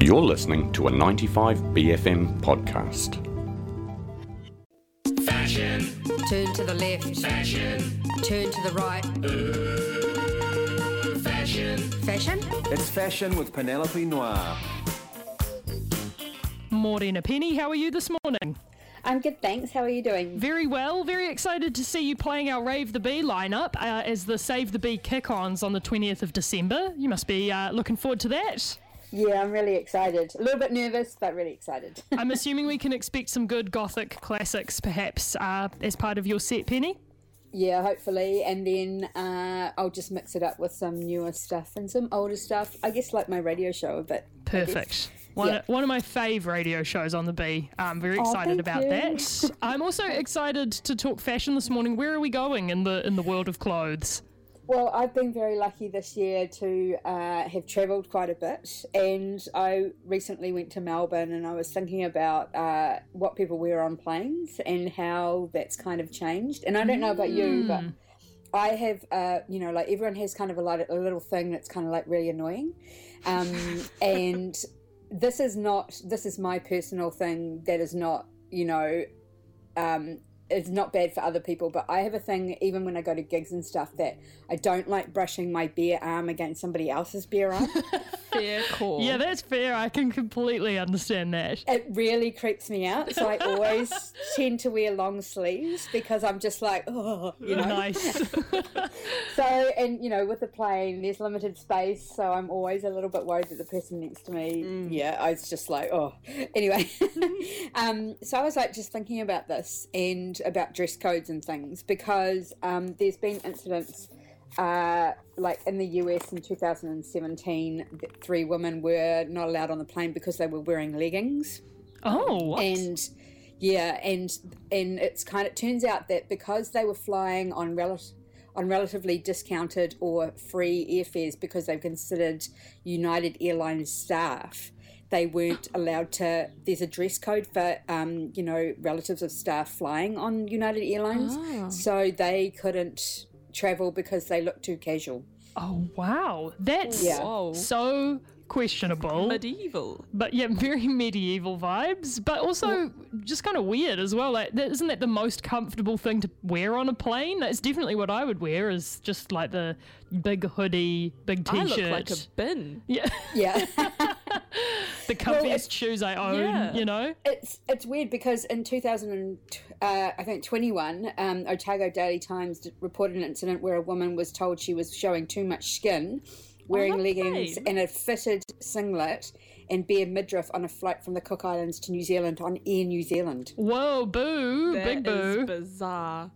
You're listening to a 95BFM podcast. Fashion, Turn to the left. fashion, Turn to the right. fashion. Fashion? It's fashion with Penelope Noir. Morena Penny, how are you this morning? I'm good, thanks. How are you doing? Very well, very excited to see you playing our Rave the Bee lineup uh, as the Save the Bee kick ons on the 20th of December. You must be uh, looking forward to that. Yeah, I'm really excited. A little bit nervous, but really excited. I'm assuming we can expect some good gothic classics perhaps uh, as part of your set, Penny. yeah, hopefully. And then uh, I'll just mix it up with some newer stuff and some older stuff. I guess like my radio show a bit. Perfect. One, Yeah. one of my fave radio shows on the Bee. I'm very excited thank about you. that. I'm also excited to talk fashion this morning. Where are we going in the in the world of clothes? Well, I've been very lucky this year to uh, have travelled quite a bit, and I recently went to Melbourne, and I was thinking about uh, what people wear on planes and how that's kind of changed. And I don't know about you, but I have, uh, you know, like everyone has kind of a, like, a little thing that's kind of like really annoying, um, and this is not. This is my personal thing. That is not, you know, um, it's not bad for other people, but I have a thing, even when I go to gigs and stuff, that I don't like brushing my bare arm against somebody else's bare arm. Fair call. Yeah, that's fair. I can completely understand that. it really creeps me out. So I always tend to wear long sleeves because I'm just like, oh, you know. Nice. So, and you know, with the plane, there's limited space, so I'm always a little bit worried that the person next to me, yeah, I was just like, oh. Anyway, um, so I was like just thinking about this and about dress codes and things because um, there's been incidents. Uh, like in the US in 2017, that three women were not allowed on the plane because they were wearing leggings oh, what? and yeah, and and it's kind of it turns out that because they were flying on rel- on relatively discounted or free airfares because they were considered United Airlines staff, they weren't allowed to. There's a dress code for um, you know relatives of staff flying on United Airlines, so they couldn't travel because they looked too casual. Oh wow, that's Yeah. So questionable. Medieval. but yeah, very medieval vibes, but also just kind of weird as well. Like, that, isn't that the most comfortable thing to wear on a plane? That's definitely what I would wear. Is just like the big hoodie, big t-shirt. I look like a bin. yeah, Yeah. the comfiest it's- shoes I own. Yeah. You know. It's it's weird because in 2000, uh, I think 21, um, Otago Daily Times reported an incident where a woman was told she was showing too much skin, wearing no leggings way. and a fitted singlet and bare midriff on a flight from the Cook Islands to New Zealand on Air New Zealand. Whoa, boo, big That is boo. bizarre.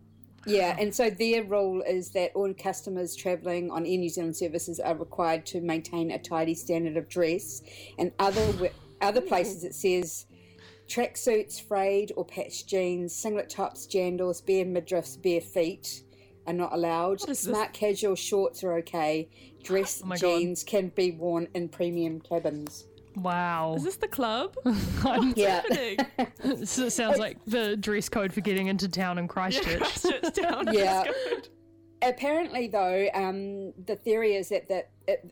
Yeah, and so their rule is that all customers travelling on Air New Zealand services are required to maintain a tidy standard of dress, and other other places it says tracksuits, frayed or patched jeans, singlet tops, jandals, bare midriffs, bare feet are not allowed. is this? Smart casual shorts are okay. Oh dress Oh my God. jeans can be worn in premium cabins. Wow, Is this the club? Yeah. Happening? this sounds like the dress code for getting into town in Christchurch. Christchurch down. Yeah. It's good. apparently though um, the theory is that, that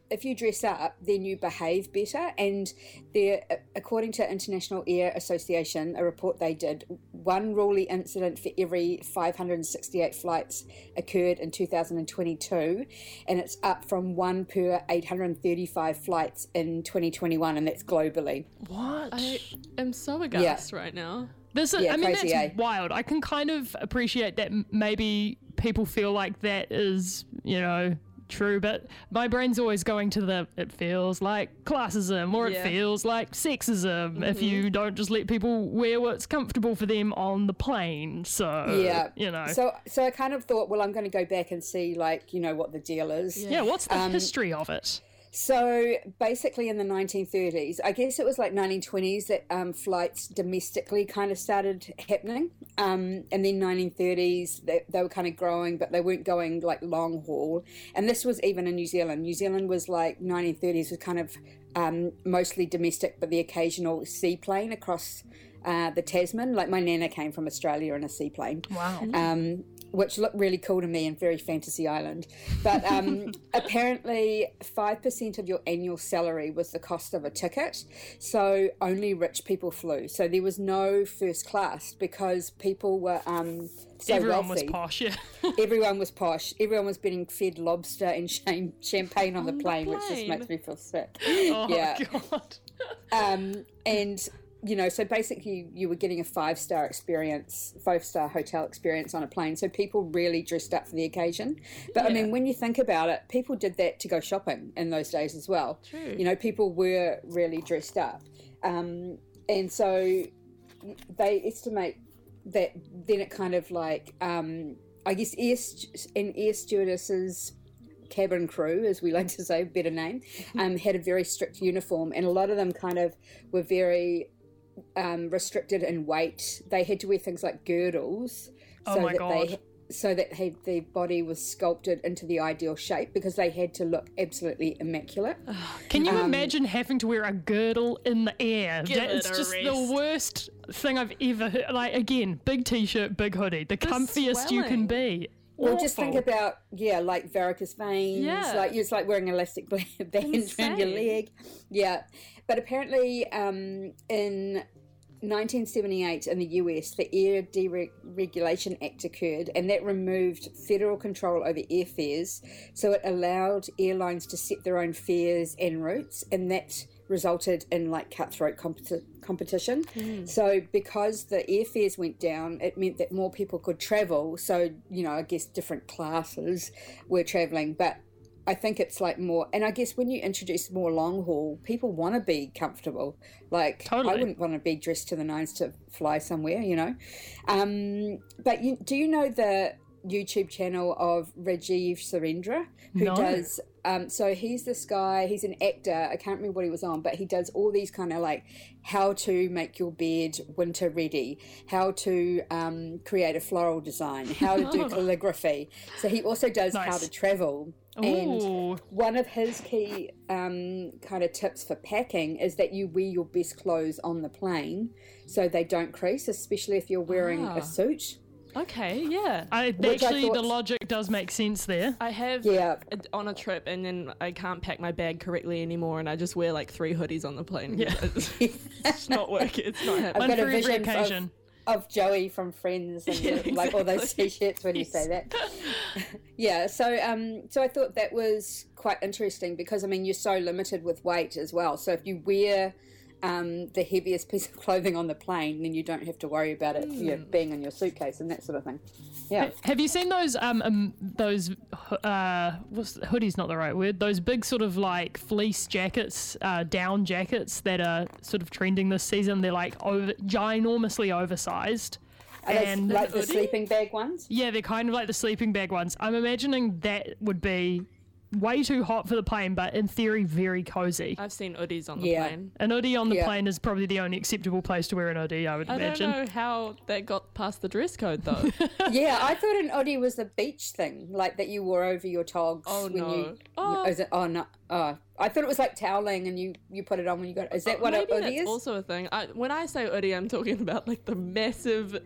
if you dress up then you behave better and there according to international air association a report they did one unruly incident for every 568 flights occurred in 2022 and it's up from one per 835 flights in 2021 and that's globally what? I am so aghast right now. This is, Yeah, I mean, crazy, that's eh? wild. I can kind of appreciate that maybe people feel like that is, you know, true, but my brain's always going to the it feels like classism or Yeah. it feels like sexism if you don't just let people wear what's comfortable for them on the plane. So, yeah you know. so so i kind of thought well i'm going to go back and see like you know what the deal is yeah, what's the Um, history of it? So basically, in the 1930s, I guess it was like 1920s that um, flights domestically kind of started happening, um, and then 1930s they, they were kind of growing, but they weren't going like long haul. And this was even in New Zealand. New Zealand was like 1930s was kind of um, mostly domestic, but the occasional seaplane across uh, the Tasman. Like my nana came from Australia in a seaplane. Wow. Um, which looked really cool to me and very fantasy island. But um, apparently, 5% of your annual salary was the cost of a ticket. So only rich people flew. So there was no first class because people were um, so Everyone wealthy. was posh, yeah. Everyone was posh. Everyone was being fed lobster and champagne on, the, the plane, which just makes me feel sick. oh, yeah. God. Um, and you know, so basically, you were getting a five star experience, five star hotel experience on a plane. So people really dressed up for the occasion. But I mean, when you think about it, people did that to go shopping in those days as well. True. You know, people were really dressed up, um, and so they estimate that then it kind of like um, I guess air st- and air stewardesses cabin crew, as we like to say, better name, um, had a very strict uniform, and a lot of them kind of were very um, restricted in weight. They had to wear things like girdles, Oh so my that God. they so that they, their body was sculpted into the ideal shape because they had to look absolutely immaculate. Can Um, you imagine having to wear a girdle in the air? Give That's just rest. the worst thing I've ever heard. Like, again, big t shirt, big hoodie, the, comfiest you can be. Well, just think about yeah, like varicose veins. Yeah. Like it's like wearing elastic band around your leg. Yeah, but apparently, um, in 1978 in the US, the Air Deregulation Act occurred, and that removed federal control over airfares. So it allowed airlines to set their own fares and routes, and that resulted in like cutthroat competi- competition. So because the airfares went down, it meant that more people could travel. So you know, I guess different classes were traveling, but I think it's like more, and I guess when you introduce more long haul, people want to be comfortable. Like Totally. I wouldn't want to be dressed to the nines to fly somewhere, you know. Um, but you, do you know the YouTube channel of Rajiv Surendra, who No. does? Um, so he's this guy. He's an actor. I can't remember what he was on, but he does all these kind of like how to make your bed winter ready, how to um, create a floral design, how to do calligraphy. So he also does how to travel. And one of his key um, kind of tips for packing is that you wear your best clothes on the plane so they don't crease, especially if you're wearing Ah. a suit. Okay, yeah. I, Which I actually, the thought- logic does make sense there. I have Yeah. a- on a trip and then I can't pack my bag correctly anymore and I just wear like three hoodies on the plane. Yeah. It's, it's not working. It's not happening. One got a for every vision of- occasion. Of Joey from Friends and Yeah, the- like all those exactly. t-shirts when you say that. yeah, so um, so I thought that was quite interesting because I mean you're so limited with weight as well. So if you wear um, the heaviest piece of clothing on the plane, then you don't have to worry about it you know, Hmm. being in your suitcase and that sort of thing. Yeah. Have you seen those um, um those uh what's hoodies not the right word those big sort of like fleece jackets uh down jackets that are sort of trending this season they're like over ginormously oversized Are and like the hoodie? sleeping bag ones? yeah they're kind of like the sleeping bag ones I'm imagining that would be way too hot for the plane but in theory very cozy I've seen hoodies on the Yeah. plane. an oodie on the Yeah. plane is probably the only acceptable place to wear an oodie I would I imagine I don't know how that got past the dress code though. yeah, I thought an oodie was a beach thing, like that you wore over your togs. Oh, when no. You, Oh. is it, oh no! Oh, I thought it was like toweling, and you you put it on when you got. Is that what a Maybe hoodie that's is? also a thing. I, when I say oodie, I'm talking about like the massive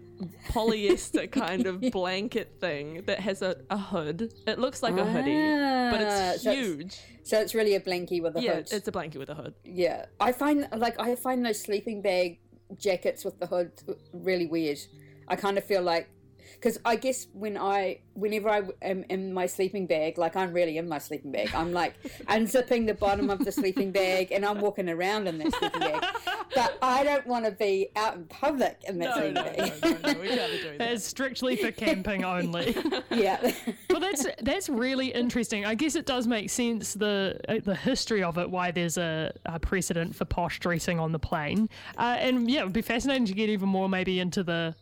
polyester kind of blanket thing that has a, a hood. It looks like a hoodie, but Ah, it's so huge. So it's really a blankie with a yeah, hood. it's a blanket with a hood. Yeah, I find like I find those sleeping bag jackets with the hood really weird. I kind of feel like because I guess when I whenever I am in my sleeping bag, like I'm really in my sleeping bag. I'm like unzipping the bottom of the sleeping bag and I'm walking around in that sleeping bag. But I don't want to be out in public in that No, sleeping no, bag. no, no, no, we can't be doing that that. is strictly for camping only yeah. well, that's that's really interesting. I guess it does make sense the uh, the history of it, why there's a, a precedent for posh dressing on the plane, uh, and yeah, it would be fascinating to get even more maybe into the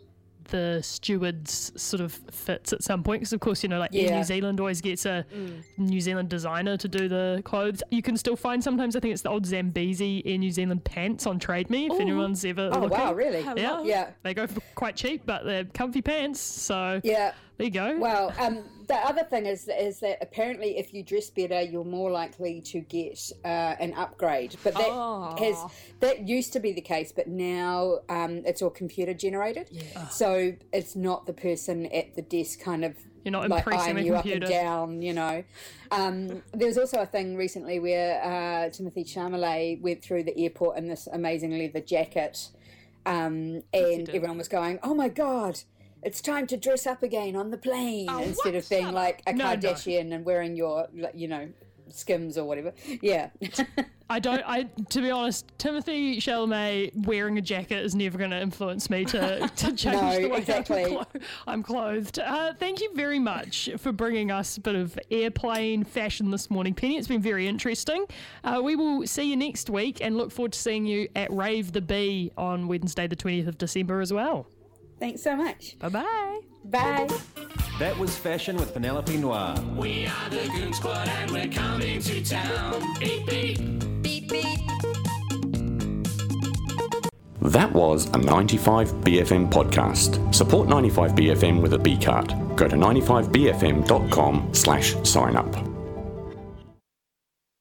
the stewards sort of fits at some point because of course you know like Yeah. New Zealand always gets a mm. New Zealand designer to do the clothes. You can still find sometimes I think it's the old Zambezi Air New Zealand pants on Trade Me if Ooh. anyone's ever Oh looking. wow, really? Hello. Yeah. Yeah. They go for quite cheap, but they're comfy pants. So Yeah. There you go. Well, um, the other thing is is that apparently if you dress better, you're more likely to get uh, an upgrade. But that Oh. has that used to be the case, but now um, it's all computer generated. So it's not the person at the desk kind of You're not like impressing eyeing you computer. up and down. You know, um, there was also a thing recently where uh, Timothée Chalamet went through the airport in this amazing leather jacket, um, and everyone was going, "Oh my god!" It's time to dress up again on the plane instead of being like a No, no. Kardashian and wearing your, you know, skims or whatever. Yeah. I don't. I to be honest, Timothée Chalamet wearing a jacket is never going to influence me to, to change No, the way exactly. I'm, clo- I'm clothed. Uh, thank you very much for bringing us a bit of airplane fashion this morning, Penny. It's been very interesting. Uh, we will see you next week and look forward to seeing you at Rave the Bee on Wednesday, the 20th of December as well. Thanks so much. Bye bye. Bye. That was Fashun with Penelope Noir. We are the Goon Squad and we're coming to town. Beep beep. Beep beep. That was a 95BFM podcast. Support 95BFM with a B card. Go to 95BFM.com slash sign up.